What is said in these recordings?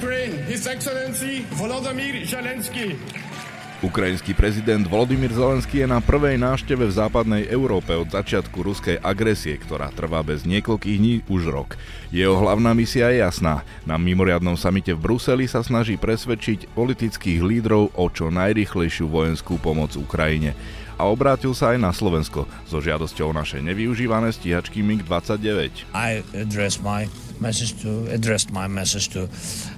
Ukraine, His Excellency Volodymyr Zelensky. Ukrajinský prezident Volodymyr Zelenský je na prvej návšteve v západnej Európe od začiatku ruskej agresie, ktorá trvá bez niekoľkých dní už rok. Jeho hlavná misia je jasná. Na mimoriadnom samite v Bruseli sa snaží presvedčiť politických lídrov o čo najrychlejšiu vojenskú pomoc Ukrajine a obrátil sa aj na Slovensko so žiadosťou našej nevyužívané stíhačky MiG-29. I address my message to addressed my message to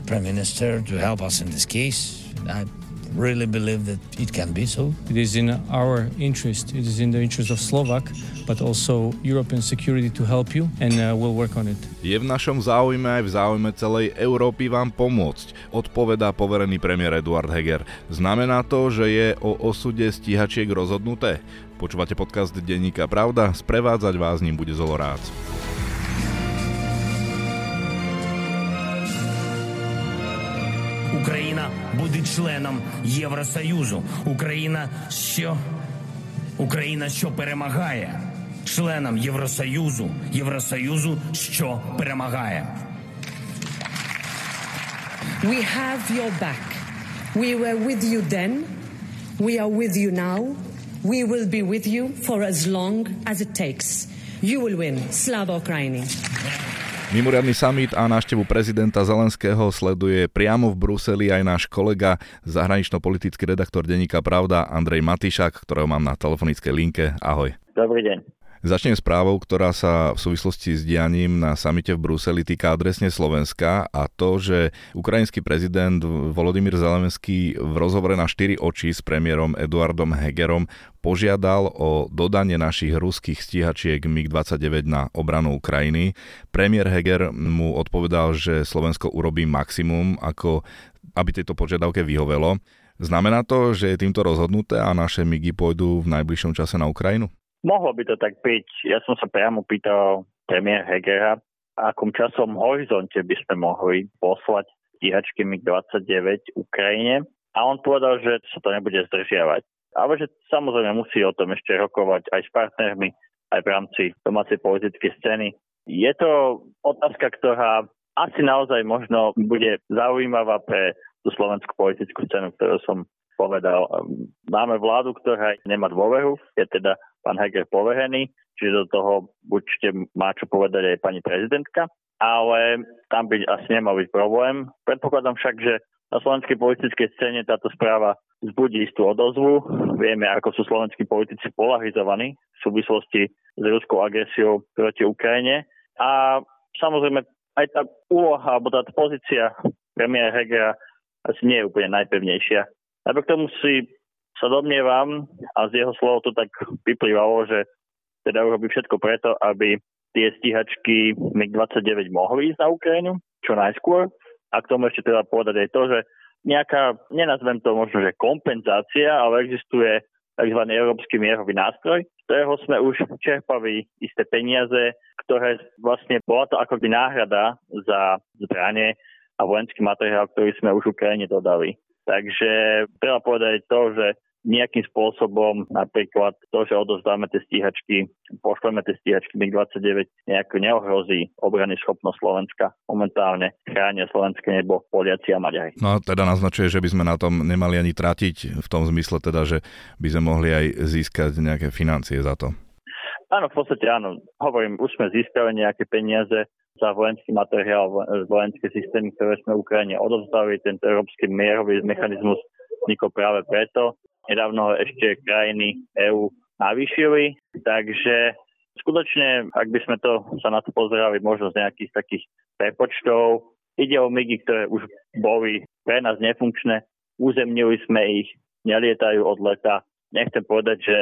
Prime Minister to help us in this case. I really believe that it can be so. It is in our interest, it is in the interest of Slovak, but also European security to help you and uh, we'll work on it. Je v našom záujme aj v záujme celej Európy vám pomôcť, odpovedá poverený premiér Eduard Heger. Znamená to, že je o osude stíhačiek rozhodnuté? Počúvate podcast Denníka Pravda? Sprevádzať vás ním bude Zolorác. Україна буде членом Євросоюзу. Україна що Україна, що перемагає, членом Євросоюзу, Євросоюзу, що перемагає. We have your back. We were with you then. We are with you now. We will be with you for as long as it takes. You will win. Slava Ukraini. Mimoriadný summit a návštevu prezidenta Zelenského sleduje priamo v Bruseli aj náš kolega, zahranično-politický redaktor denníka Pravda Andrej Matišak, ktorého mám na telefonickej linke. Ahoj. Dobrý deň. Začnem správou, ktorá sa v súvislosti s dianím na samite v Bruseli týka adresne Slovenska a to, že ukrajinský prezident Volodymyr Zelenský v rozhovore na 4 oči s premiérom Eduardom Hegerom požiadal o dodanie našich ruských stíhačiek MiG-29 na obranu Ukrajiny. Premiér Heger mu odpovedal, že Slovensko urobí maximum, ako aby tejto požiadavke vyhovelo. Znamená to, že je týmto rozhodnuté a naše MIGy pôjdu v najbližšom čase na Ukrajinu? Mohlo by to tak byť. Ja som sa priamo pýtal premiér Hegera, akom časom horizonte by sme mohli poslať stíhačky MiG-29 Ukrajine. A on povedal, že sa to nebude zdržiavať ale že samozrejme musí o tom ešte rokovať aj s partnermi, aj v rámci domácej politickej scény. Je to otázka, ktorá asi naozaj možno bude zaujímavá pre tú slovenskú politickú scénu, ktorú som povedal. Máme vládu, ktorá nemá dôveru, je teda pán Heger poverený, čiže do toho určite má čo povedať aj pani prezidentka, ale tam by asi nemal byť problém. Predpokladám však, že na slovenskej politickej scéne táto správa zbudí istú odozvu. Vieme, ako sú slovenskí politici polarizovaní v súvislosti s ruskou agresiou proti Ukrajine. A samozrejme aj tá úloha, alebo tá pozícia premiéra Hegera asi nie je úplne najpevnejšia. Napriek tomu si sa domnievam, a z jeho slov to tak vyplývalo, že teda urobí všetko preto, aby tie stíhačky MiG-29 mohli ísť na Ukrajinu čo najskôr a k tomu ešte treba povedať aj to, že nejaká, nenazvem to možno, že kompenzácia, ale existuje tzv. európsky mierový nástroj, z ktorého sme už čerpali isté peniaze, ktoré vlastne bola to ako by náhrada za zbranie a vojenský materiál, ktorý sme už Ukrajine dodali. Takže treba povedať to, že nejakým spôsobom napríklad to, že odozdáme tie stíhačky, pošleme tie stíhačky MiG-29 nejako neohrozí obrany schopnosť Slovenska. Momentálne chránia slovenské nebo Poliaci a Maďari. No a teda naznačuje, že by sme na tom nemali ani tratiť v tom zmysle teda, že by sme mohli aj získať nejaké financie za to. Áno, v podstate áno. Hovorím, už sme získali nejaké peniaze za vojenský materiál, vojenské systémy, ktoré sme Ukrajine odovzdali. Tento európsky mierový mechanizmus vznikol práve preto, Nedávno ešte krajiny EÚ navýšili, takže skutočne, ak by sme to sa na to pozerali možno z nejakých takých prepočtov, ide o MIGy, ktoré už boli pre nás nefunkčné, uzemnili sme ich, nelietajú od leta. Nechcem povedať, že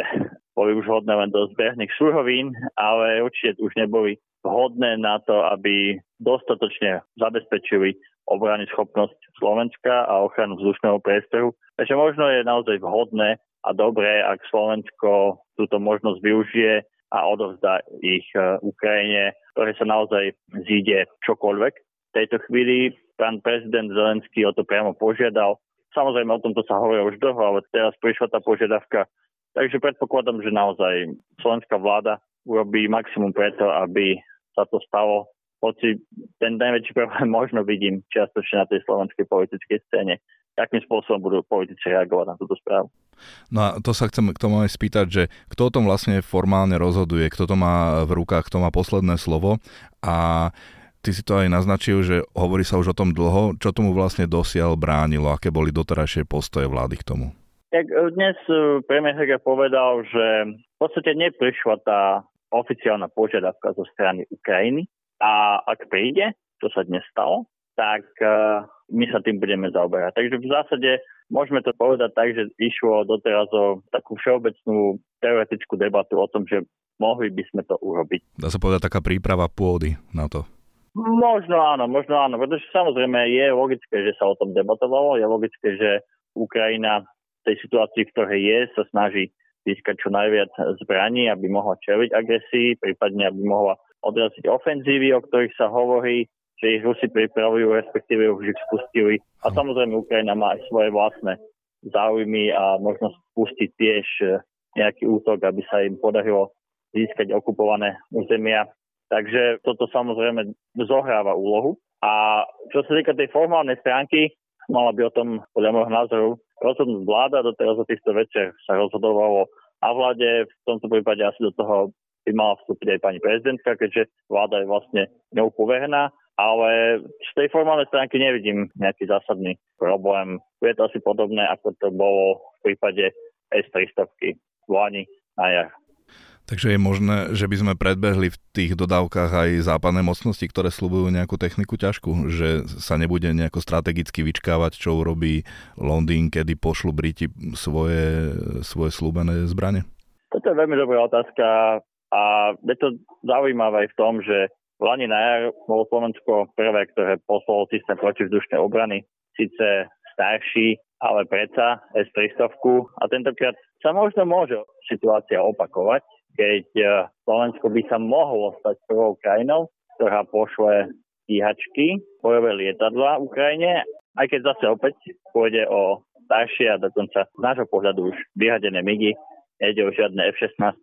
boli už hodné len do zberných surovín, ale určite už neboli vhodné na to, aby dostatočne zabezpečili obrany schopnosť Slovenska a ochranu vzdušného priestoru. Takže možno je naozaj vhodné a dobré, ak Slovensko túto možnosť využije a odovzdá ich e, Ukrajine, ktoré sa naozaj zíde čokoľvek. V tejto chvíli pán prezident Zelenský o to priamo požiadal. Samozrejme, o tomto sa hovorí už dlho, ale teraz prišla tá požiadavka. Takže predpokladám, že naozaj slovenská vláda urobí maximum preto, aby sa to stalo hoci ten najväčší problém možno vidím čiastočne na tej slovenskej politickej scéne. Akým spôsobom budú politici reagovať na túto správu? No a to sa chcem k tomu aj spýtať, že kto o tom vlastne formálne rozhoduje, kto to má v rukách, kto má posledné slovo a ty si to aj naznačil, že hovorí sa už o tom dlho, čo tomu vlastne dosiaľ bránilo, aké boli doterajšie postoje vlády k tomu? Tak e, dnes e, premiér Heger povedal, že v podstate neprišla tá oficiálna požiadavka zo strany Ukrajiny a ak príde, čo sa dnes stalo, tak uh, my sa tým budeme zaoberať. Takže v zásade môžeme to povedať tak, že išlo doteraz o takú všeobecnú teoretickú debatu o tom, že mohli by sme to urobiť. Dá sa povedať taká príprava pôdy na to. Možno áno, možno áno, pretože samozrejme je logické, že sa o tom debatovalo, je logické, že Ukrajina tej situácii, v ktorej je, sa snaží získať čo najviac zbraní, aby mohla čeliť agresii, prípadne aby mohla odraziť ofenzívy, o ktorých sa hovorí že ich Rusi pripravujú, respektíve už ich spustili. A samozrejme Ukrajina má aj svoje vlastné záujmy a možnosť spustiť tiež e, nejaký útok, aby sa im podarilo získať okupované územia. Takže toto samozrejme zohráva úlohu. A čo sa týka tej formálnej stránky, mala by o tom, podľa môjho názoru, rozhodnúť vláda. Doteraz o týchto veciach sa rozhodovalo a vláde. V tomto prípade asi do toho by mala vstúpiť aj pani prezidentka, keďže vláda je vlastne neupoverená ale z tej formálnej stránky nevidím nejaký zásadný problém. Je to asi podobné, ako to bolo v prípade S-300 v Lani na jar. Takže je možné, že by sme predbehli v tých dodávkach aj západné mocnosti, ktoré slúbujú nejakú techniku ťažku, že sa nebude nejako strategicky vyčkávať, čo urobí Londýn, kedy pošlu Briti svoje, svoje slúbené zbranie? Toto je veľmi dobrá otázka a je to zaujímavé v tom, že v Lani na jar bolo Slovensko prvé, ktoré poslalo systém protivzdušnej obrany. Sice starší, ale predsa S-300 a tentokrát sa možno môže situácia opakovať, keď e, Slovensko by sa mohlo stať prvou krajinou, ktorá pošle stíhačky, bojové lietadla Ukrajine, aj keď zase opäť pôjde o staršie a dokonca z nášho pohľadu už vyhadené MIGy, nejde o žiadne F-16,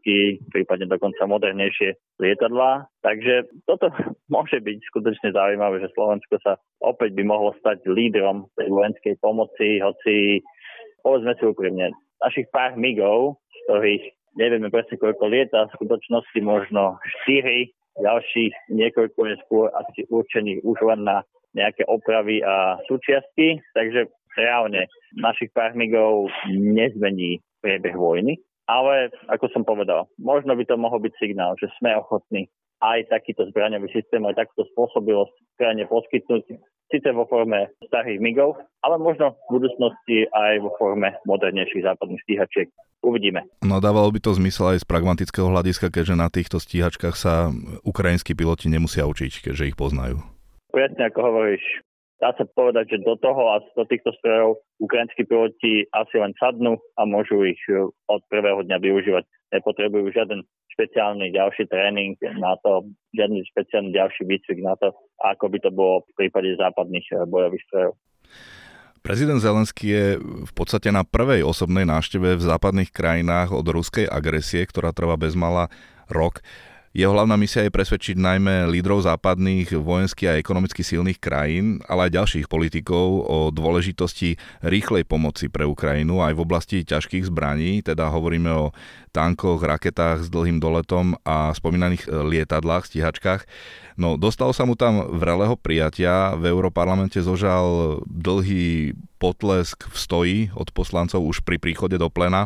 prípadne dokonca modernejšie lietadlá. Takže toto môže byť skutočne zaujímavé, že Slovensko sa opäť by mohlo stať lídrom tej vojenskej pomoci, hoci povedzme si úprimne, našich pár migov, z ktorých nevieme presne koľko lieta, v skutočnosti možno 4, ďalších niekoľko je skôr asi určených už len na nejaké opravy a súčiastky, takže reálne našich pár migov nezmení priebeh vojny. Ale, ako som povedal, možno by to mohol byť signál, že sme ochotní aj takýto zbraňový systém, aj takúto spôsobilosť krajine poskytnúť, síce vo forme starých migov, ale možno v budúcnosti aj vo forme modernejších západných stíhačiek. Uvidíme. No dávalo by to zmysel aj z pragmatického hľadiska, keďže na týchto stíhačkách sa ukrajinskí piloti nemusia učiť, keďže ich poznajú. Presne ako hovoríš, dá sa povedať, že do toho a do týchto strojov ukrajinskí piloti asi len sadnú a môžu ich od prvého dňa využívať. Nepotrebujú žiaden špeciálny ďalší tréning na to, žiadny špeciálny ďalší výcvik na to, ako by to bolo v prípade západných e, bojových strojov. Prezident Zelenský je v podstate na prvej osobnej návšteve v západných krajinách od ruskej agresie, ktorá trvá bezmala rok. Jeho hlavná misia je presvedčiť najmä lídrov západných vojensky a ekonomicky silných krajín, ale aj ďalších politikov o dôležitosti rýchlej pomoci pre Ukrajinu aj v oblasti ťažkých zbraní, teda hovoríme o tankoch, raketách s dlhým doletom a spomínaných lietadlách, stíhačkách. No, dostalo sa mu tam vrelého prijatia, v Európarlamente zožal dlhý potlesk v stoji od poslancov už pri príchode do plena.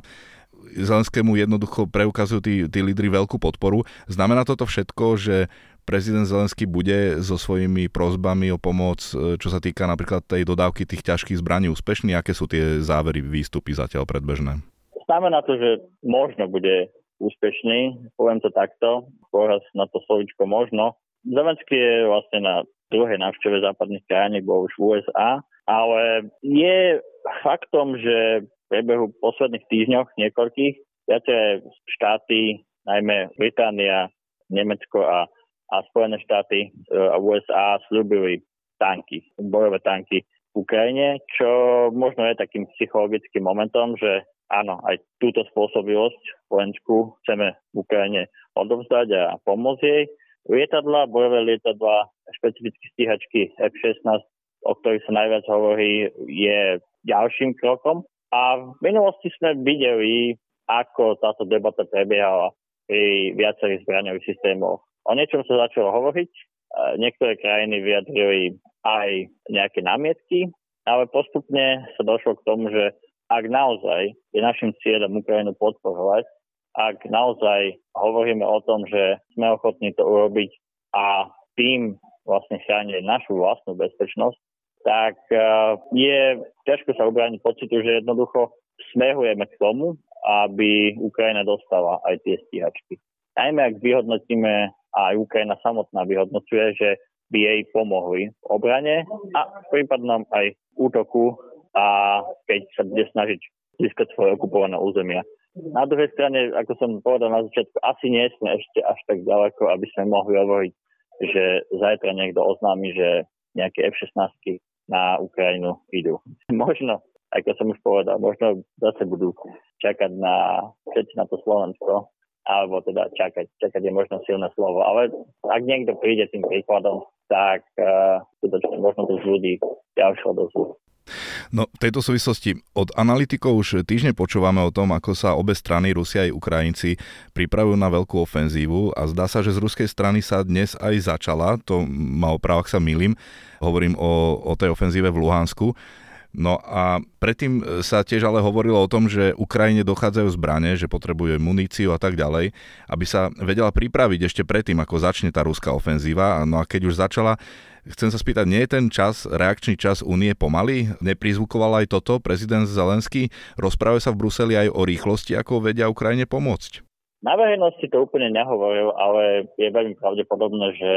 Zelenskému jednoducho preukazujú tí, tí lídry veľkú podporu. Znamená toto všetko, že prezident Zelenský bude so svojimi prozbami o pomoc, e, čo sa týka napríklad tej dodávky tých ťažkých zbraní úspešný? Aké sú tie závery, výstupy zatiaľ predbežné? Znamená to, že možno bude úspešný, poviem to takto, poraz na to slovičko možno. Zelenský je vlastne na druhej návšteve západných krajín, bol už v USA, ale je faktom, že priebehu posledných týždňoch niekoľkých viaceré štáty, najmä Británia, Nemecko a, a Spojené štáty e, a USA slúbili tanky, bojové tanky v Ukrajine, čo možno je takým psychologickým momentom, že áno, aj túto spôsobilosť vojensku chceme Ukrajine odovzdať a pomôcť jej. lietadla, bojové lietadla, špecifické stíhačky F-16, o ktorých sa najviac hovorí, je ďalším krokom. A v minulosti sme videli, ako táto debata prebiehala pri viacerých zbraňových systémoch. O niečom sa začalo hovoriť, niektoré krajiny vyjadrili aj nejaké námietky, ale postupne sa došlo k tomu, že ak naozaj je našim cieľom Ukrajinu podporovať, ak naozaj hovoríme o tom, že sme ochotní to urobiť a tým vlastne chrániť našu vlastnú bezpečnosť, tak uh, je ťažko sa ubrániť pocitu, že jednoducho smerujeme k tomu, aby Ukrajina dostala aj tie stíhačky. Najmä ak vyhodnotíme, a aj Ukrajina samotná vyhodnocuje, že by jej pomohli v obrane a v prípadnom aj útoku a keď sa bude snažiť získať svoje okupované územia. Na druhej strane, ako som povedal na začiatku, asi nie sme ešte až tak ďaleko, aby sme mohli hovoriť, že zajtra niekto oznámi, že nejaké F-16 na Ukrajinu idú. Možno, ako som už povedal, možno zase budú čakať na, všetci na to Slovensko, alebo teda čakať. Čakať je možno silné slovo, ale ak niekto príde tým príkladom, tak uh, skutočne možno to ľudí ďalšie odozvu. No, v tejto súvislosti od analytikov už týždne počúvame o tom, ako sa obe strany, Rusia aj Ukrajinci, pripravujú na veľkú ofenzívu a zdá sa, že z ruskej strany sa dnes aj začala, to ma oprav, sa milím, hovorím o, o tej ofenzíve v Luhansku. No a predtým sa tiež ale hovorilo o tom, že Ukrajine dochádzajú zbranie, že potrebuje muníciu a tak ďalej, aby sa vedela pripraviť ešte predtým, ako začne tá ruská ofenzíva. No a keď už začala, Chcem sa spýtať, nie je ten čas, reakčný čas únie pomaly? Neprizvukoval aj toto prezident Zelenský? Rozprávajú sa v Bruseli aj o rýchlosti, ako vedia Ukrajine pomôcť? Na verejnosti to úplne nehovoril, ale je veľmi pravdepodobné, že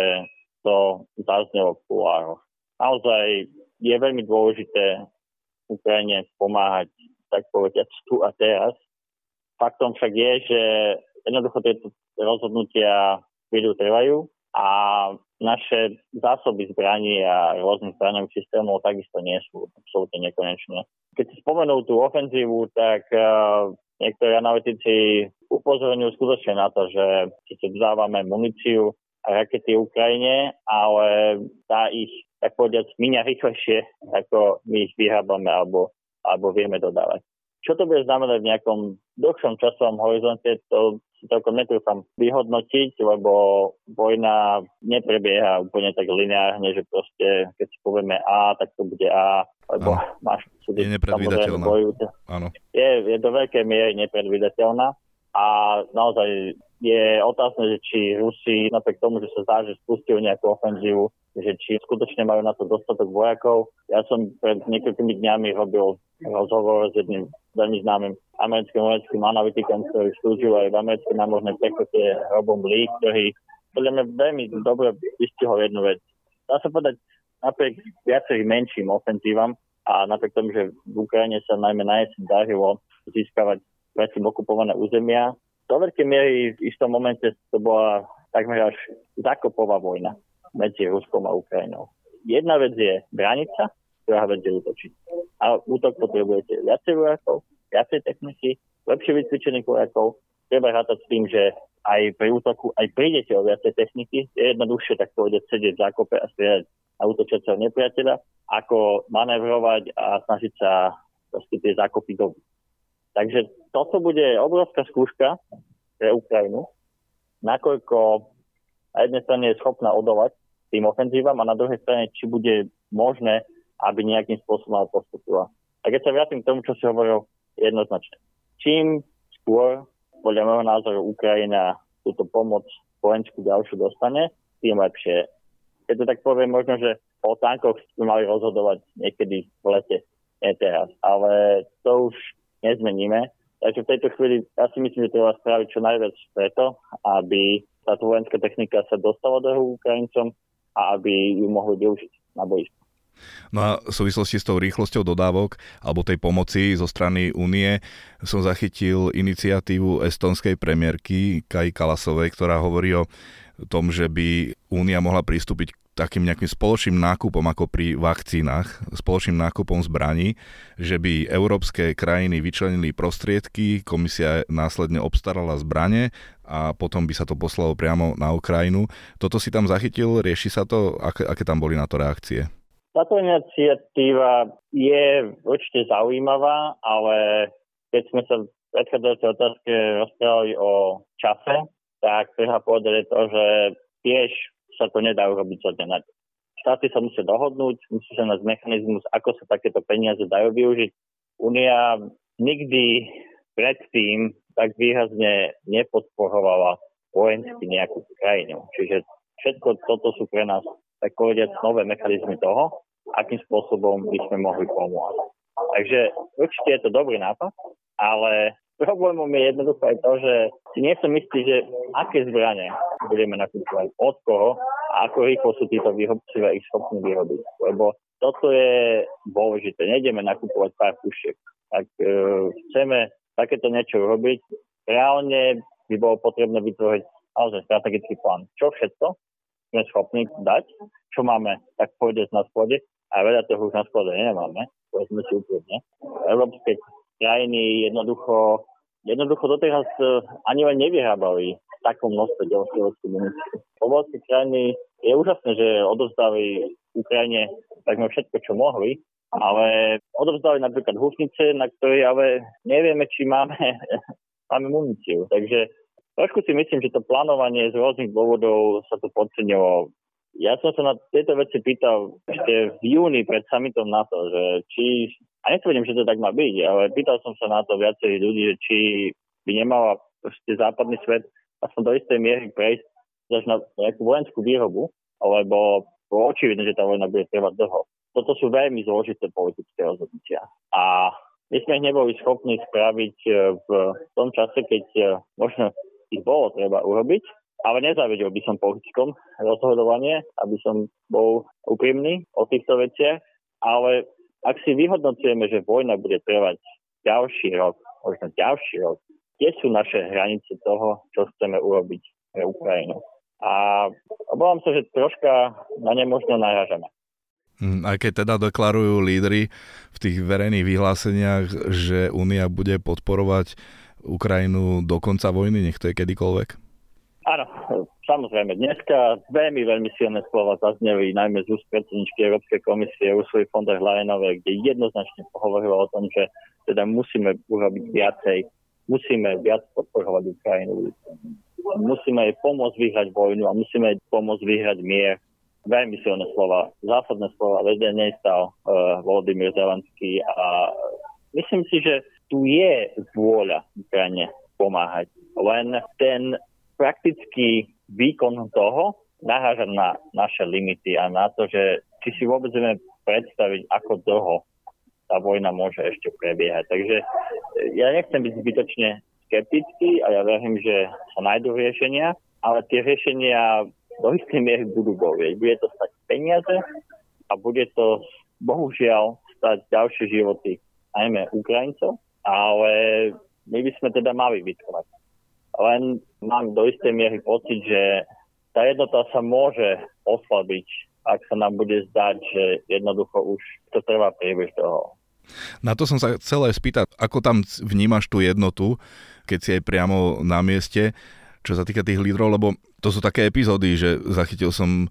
to zaznelo v kulároch. Naozaj je veľmi dôležité Ukrajine pomáhať, tak povedať, tu a teraz. Faktom však je, že jednoducho tieto rozhodnutia chvíľu trvajú a naše zásoby zbraní a rôznych zbraňových systémov takisto nie sú absolútne nekonečné. Keď si spomenul tú ofenzívu, tak uh, niektorí analytici upozorňujú skutočne na to, že si dodávame muníciu a rakety Ukrajine, ale tá ich, tak povedať, minia rýchlejšie, ako my ich vyrábame alebo, alebo vieme dodávať. Čo to bude znamenať v nejakom dlhšom časovom horizonte, to si celkom netrúfam vyhodnotiť, lebo vojna neprebieha úplne tak lineárne, že proste, keď si povieme A, tak to bude A, lebo ano. máš súdy, je nepredvídateľná. Je, je do veľkej miery nepredvídateľná a naozaj je otázne, že či Rusi, napriek tomu, že sa zdá, že spustili nejakú ofenzívu, že či skutočne majú na to dostatok vojakov. Ja som pred niekoľkými dňami robil rozhovor s jedným veľmi známym americkým vojenským analytikom, ktorý slúžil aj v americkej námornej pechote Robom Lee, ktorý podľa mňa veľmi dobre vystihol jednu vec. Dá sa povedať, napriek viacerým menším ofenzívam a napriek tomu, že v Ukrajine sa najmä na jeseň darilo získavať predtým okupované územia, do veľkej miery v istom momente to bola takmer až zakopová vojna medzi Ruskom a Ukrajinou. Jedna vec je branica, druhá vec je útočiť. A útok potrebujete viacej vojakov, viacej techniky, lepšie vycvičených vojakov. Treba rátať s tým, že aj pri útoku aj prídete o viacej techniky. Je jednoduchšie tak povedať sedieť v zákope a strieľať a útočiaceho nepriateľa, ako manevrovať a snažiť sa proste tie zákopy dobiť. Takže toto bude obrovská skúška pre Ukrajinu, nakoľko na jednej strane je schopná odovať tým ofenzívam a na druhej strane, či bude možné, aby nejakým spôsobom postupila. A keď sa vrátim k tomu, čo si hovoril, jednoznačne. Čím skôr, podľa môjho názoru, Ukrajina túto pomoc vojenskú ďalšiu dostane, tým lepšie. Keď to tak poviem, možno, že o tankoch sme mali rozhodovať niekedy v lete, nie teraz. Ale to už nezmeníme. Takže v tejto chvíli ja si myslím, že treba spraviť čo najviac preto, aby táto vojenská technika sa dostala do Ukrajincom a aby ju mohli využiť na boisku. No a v súvislosti s tou rýchlosťou dodávok alebo tej pomoci zo strany únie som zachytil iniciatívu estonskej premiérky Kai Kalasovej, ktorá hovorí o tom, že by únia mohla pristúpiť takým nejakým spoločným nákupom ako pri vakcínach, spoločným nákupom zbraní, že by európske krajiny vyčlenili prostriedky, komisia následne obstarala zbranie a potom by sa to poslalo priamo na Ukrajinu. Toto si tam zachytil, rieši sa to, aké, aké tam boli na to reakcie? Táto iniciatíva je určite zaujímavá, ale keď sme sa v predchádzajúcej otázke rozprávali o čase, tak treba povedať to, že tiež sa to nedá urobiť zo dňa deň. Štáty sa musia dohodnúť, musí sa nájsť mechanizmus, ako sa takéto peniaze dajú využiť. Únia nikdy predtým tak výrazne nepodporovala vojensky nejakú krajinu. Čiže všetko toto sú pre nás, tak povediať, nové mechanizmy toho, akým spôsobom by sme mohli pomôcť. Takže určite je to dobrý nápad, ale Problémom je jednoducho aj to, že si nie som istý, že aké zbranie budeme nakúpovať, od koho a ako rýchlo sú títo výrobcovia ich schopní vyrobiť. Lebo toto je dôležité. Nejdeme nakúpovať pár pušiek. Ak e, chceme takéto niečo urobiť, reálne by bolo potrebné vytvoriť naozaj strategický plán. Čo všetko sme schopní dať, čo máme, tak pôjde na sklade a veľa toho už na sklade nemáme, povedzme si úprimne. Európske krajiny jednoducho, jednoducho doteraz e, ani len nevyrábali v takom množstve ďalšieho munície. Povolské krajiny je úžasné, že odovzdali Ukrajine takmer všetko, čo mohli, ale odovzdali napríklad husnice, na ktorej ale nevieme, či máme, máme muníciu. Takže trošku si myslím, že to plánovanie z rôznych dôvodov sa to podcenilo. Ja som sa na tieto veci pýtal ešte v júni pred summitom na to, že či a netvrdím, že to tak má byť, ale pýtal som sa na to viacerých ľudí, že či by nemala západný svet aspoň do istej miery prejsť až na nejakú vojenskú výrobu, lebo bolo očividné, že tá vojna bude trvať dlho. Toto sú veľmi zložité politické rozhodnutia. A my sme ich neboli schopní spraviť e, v tom čase, keď e, možno ich bolo treba urobiť, ale nezavedel by som politikom rozhodovanie, aby som bol úprimný o týchto veciach, ale ak si vyhodnocujeme, že vojna bude trvať ďalší rok, možno ďalší rok, kde sú naše hranice toho, čo chceme urobiť pre Ukrajinu. A obávam sa, že troška na ne možno narážame. Hm, aj keď teda deklarujú lídry v tých verejných vyhláseniach, že Únia bude podporovať Ukrajinu do konca vojny, nech to je kedykoľvek? Samozrejme. Dneska veľmi, veľmi silné slova zazneli najmä z úst predsedničky Európskej komisie Ursuly von der Leyenovej, kde jednoznačne pohovorila o tom, že teda musíme urobiť viacej, musíme viac podporovať Ukrajinu. Musíme jej pomôcť vyhrať vojnu a musíme jej pomôcť vyhrať mier. Veľmi silné slova, zásadné slova, vedenie stal uh, Volodymyr Zelenský a myslím si, že tu je vôľa Ukrajine pomáhať. Len ten praktický výkon toho naháža na naše limity a na to, že či si vôbec vieme predstaviť, ako dlho tá vojna môže ešte prebiehať. Takže e, ja nechcem byť zbytočne skeptický a ja verím, že sa nájdú riešenia, ale tie riešenia do istej miery budú bolieť. Bude to stať peniaze a bude to bohužiaľ stať ďalšie životy najmä Ukrajincov, ale my by sme teda mali vytrvať len mám do istej miery pocit, že tá jednota sa môže oslabiť, ak sa nám bude zdať, že jednoducho už to trvá príliš dlho. Na to som sa chcel aj spýtať, ako tam vnímaš tú jednotu, keď si aj priamo na mieste, čo sa týka tých lídrov, lebo to sú také epizódy, že zachytil som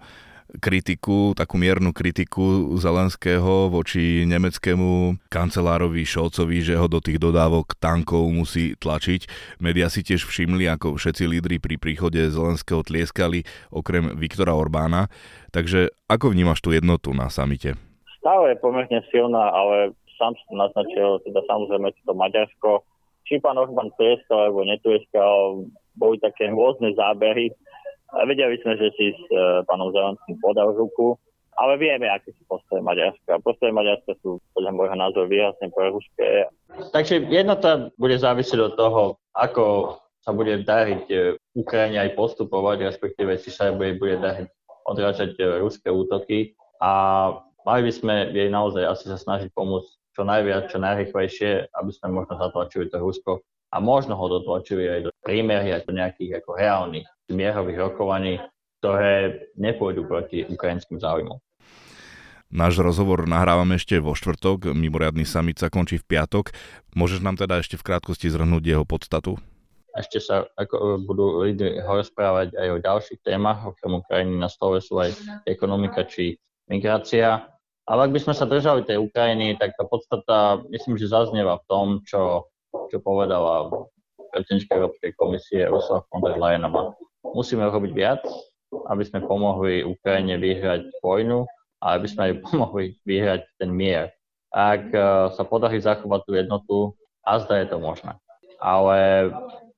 kritiku, takú miernu kritiku Zelenského voči nemeckému kancelárovi Šolcovi, že ho do tých dodávok tankov musí tlačiť. Media si tiež všimli, ako všetci lídry pri príchode Zelenského tlieskali, okrem Viktora Orbána. Takže ako vnímaš tú jednotu na samite? Stále je pomerne silná, ale sám som naznačil, teda samozrejme to Maďarsko. Či pán Orbán tlieskal alebo netlieskal, boli také rôzne zábery vedeli sme, že si s uh, pánom Zelenským podal ruku, ale vieme, aké sú postoje Maďarska. Postoje Maďarska sú podľa môjho názoru výrazne ruské. Takže jednota bude závisieť od toho, ako sa bude dariť e, Ukrajine aj postupovať, respektíve či sa bude, bude dariť odrážať e, ruské útoky. A mali by sme jej naozaj asi sa snažiť pomôcť čo najviac, čo najrychlejšie, aby sme možno zatlačili to Rusko a možno ho dotlačili aj do prímery, aj do nejakých ako reálnych mierových rokovaní. ktoré nepôjdu proti ukrajinským záujmom. Náš rozhovor nahrávame ešte vo štvrtok, mimoriadný summit sa končí v piatok. Môžeš nám teda ešte v krátkosti zhrnúť jeho podstatu? Ešte sa ako, budú lídry rozprávať aj o ďalších témach, okrem Ukrajiny na stole sú aj ekonomika či migrácia. Ale ak by sme sa držali tej Ukrajiny, tak tá podstata myslím, že zaznieva v tom, čo, čo povedala predsednička Európskej komisie Ursula von der Leyenová. Musíme robiť viac, aby sme pomohli Ukrajine vyhrať vojnu a aby sme aj pomohli vyhrať ten mier. Ak e, sa podarí zachovať tú jednotu, a zda je to možné. Ale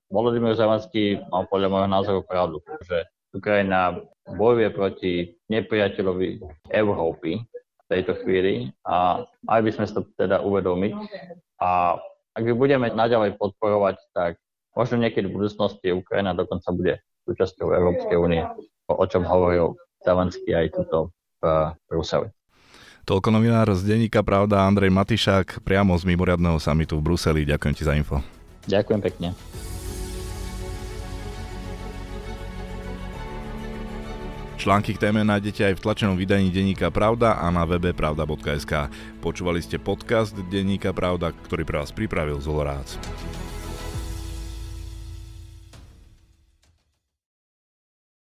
Volodymyr Zelenský mal podľa môjho názoru pravdu, že Ukrajina bojuje proti nepriateľovi Európy v tejto chvíli a aj by sme to teda uvedomiť. A ak by budeme naďalej podporovať, tak možno niekedy v budúcnosti Ukrajina dokonca bude súčasťou Európskej únie, o čom hovoril Zelenský aj tuto v Bruseli. Toľko novinár z denníka Pravda Andrej Matišák priamo z mimoriadného samitu v Bruseli. Ďakujem ti za info. Ďakujem pekne. Články k téme nájdete aj v tlačenom vydaní denníka Pravda a na webe pravda.sk. Počúvali ste podcast denníka Pravda, ktorý pre vás pripravil Zolorác.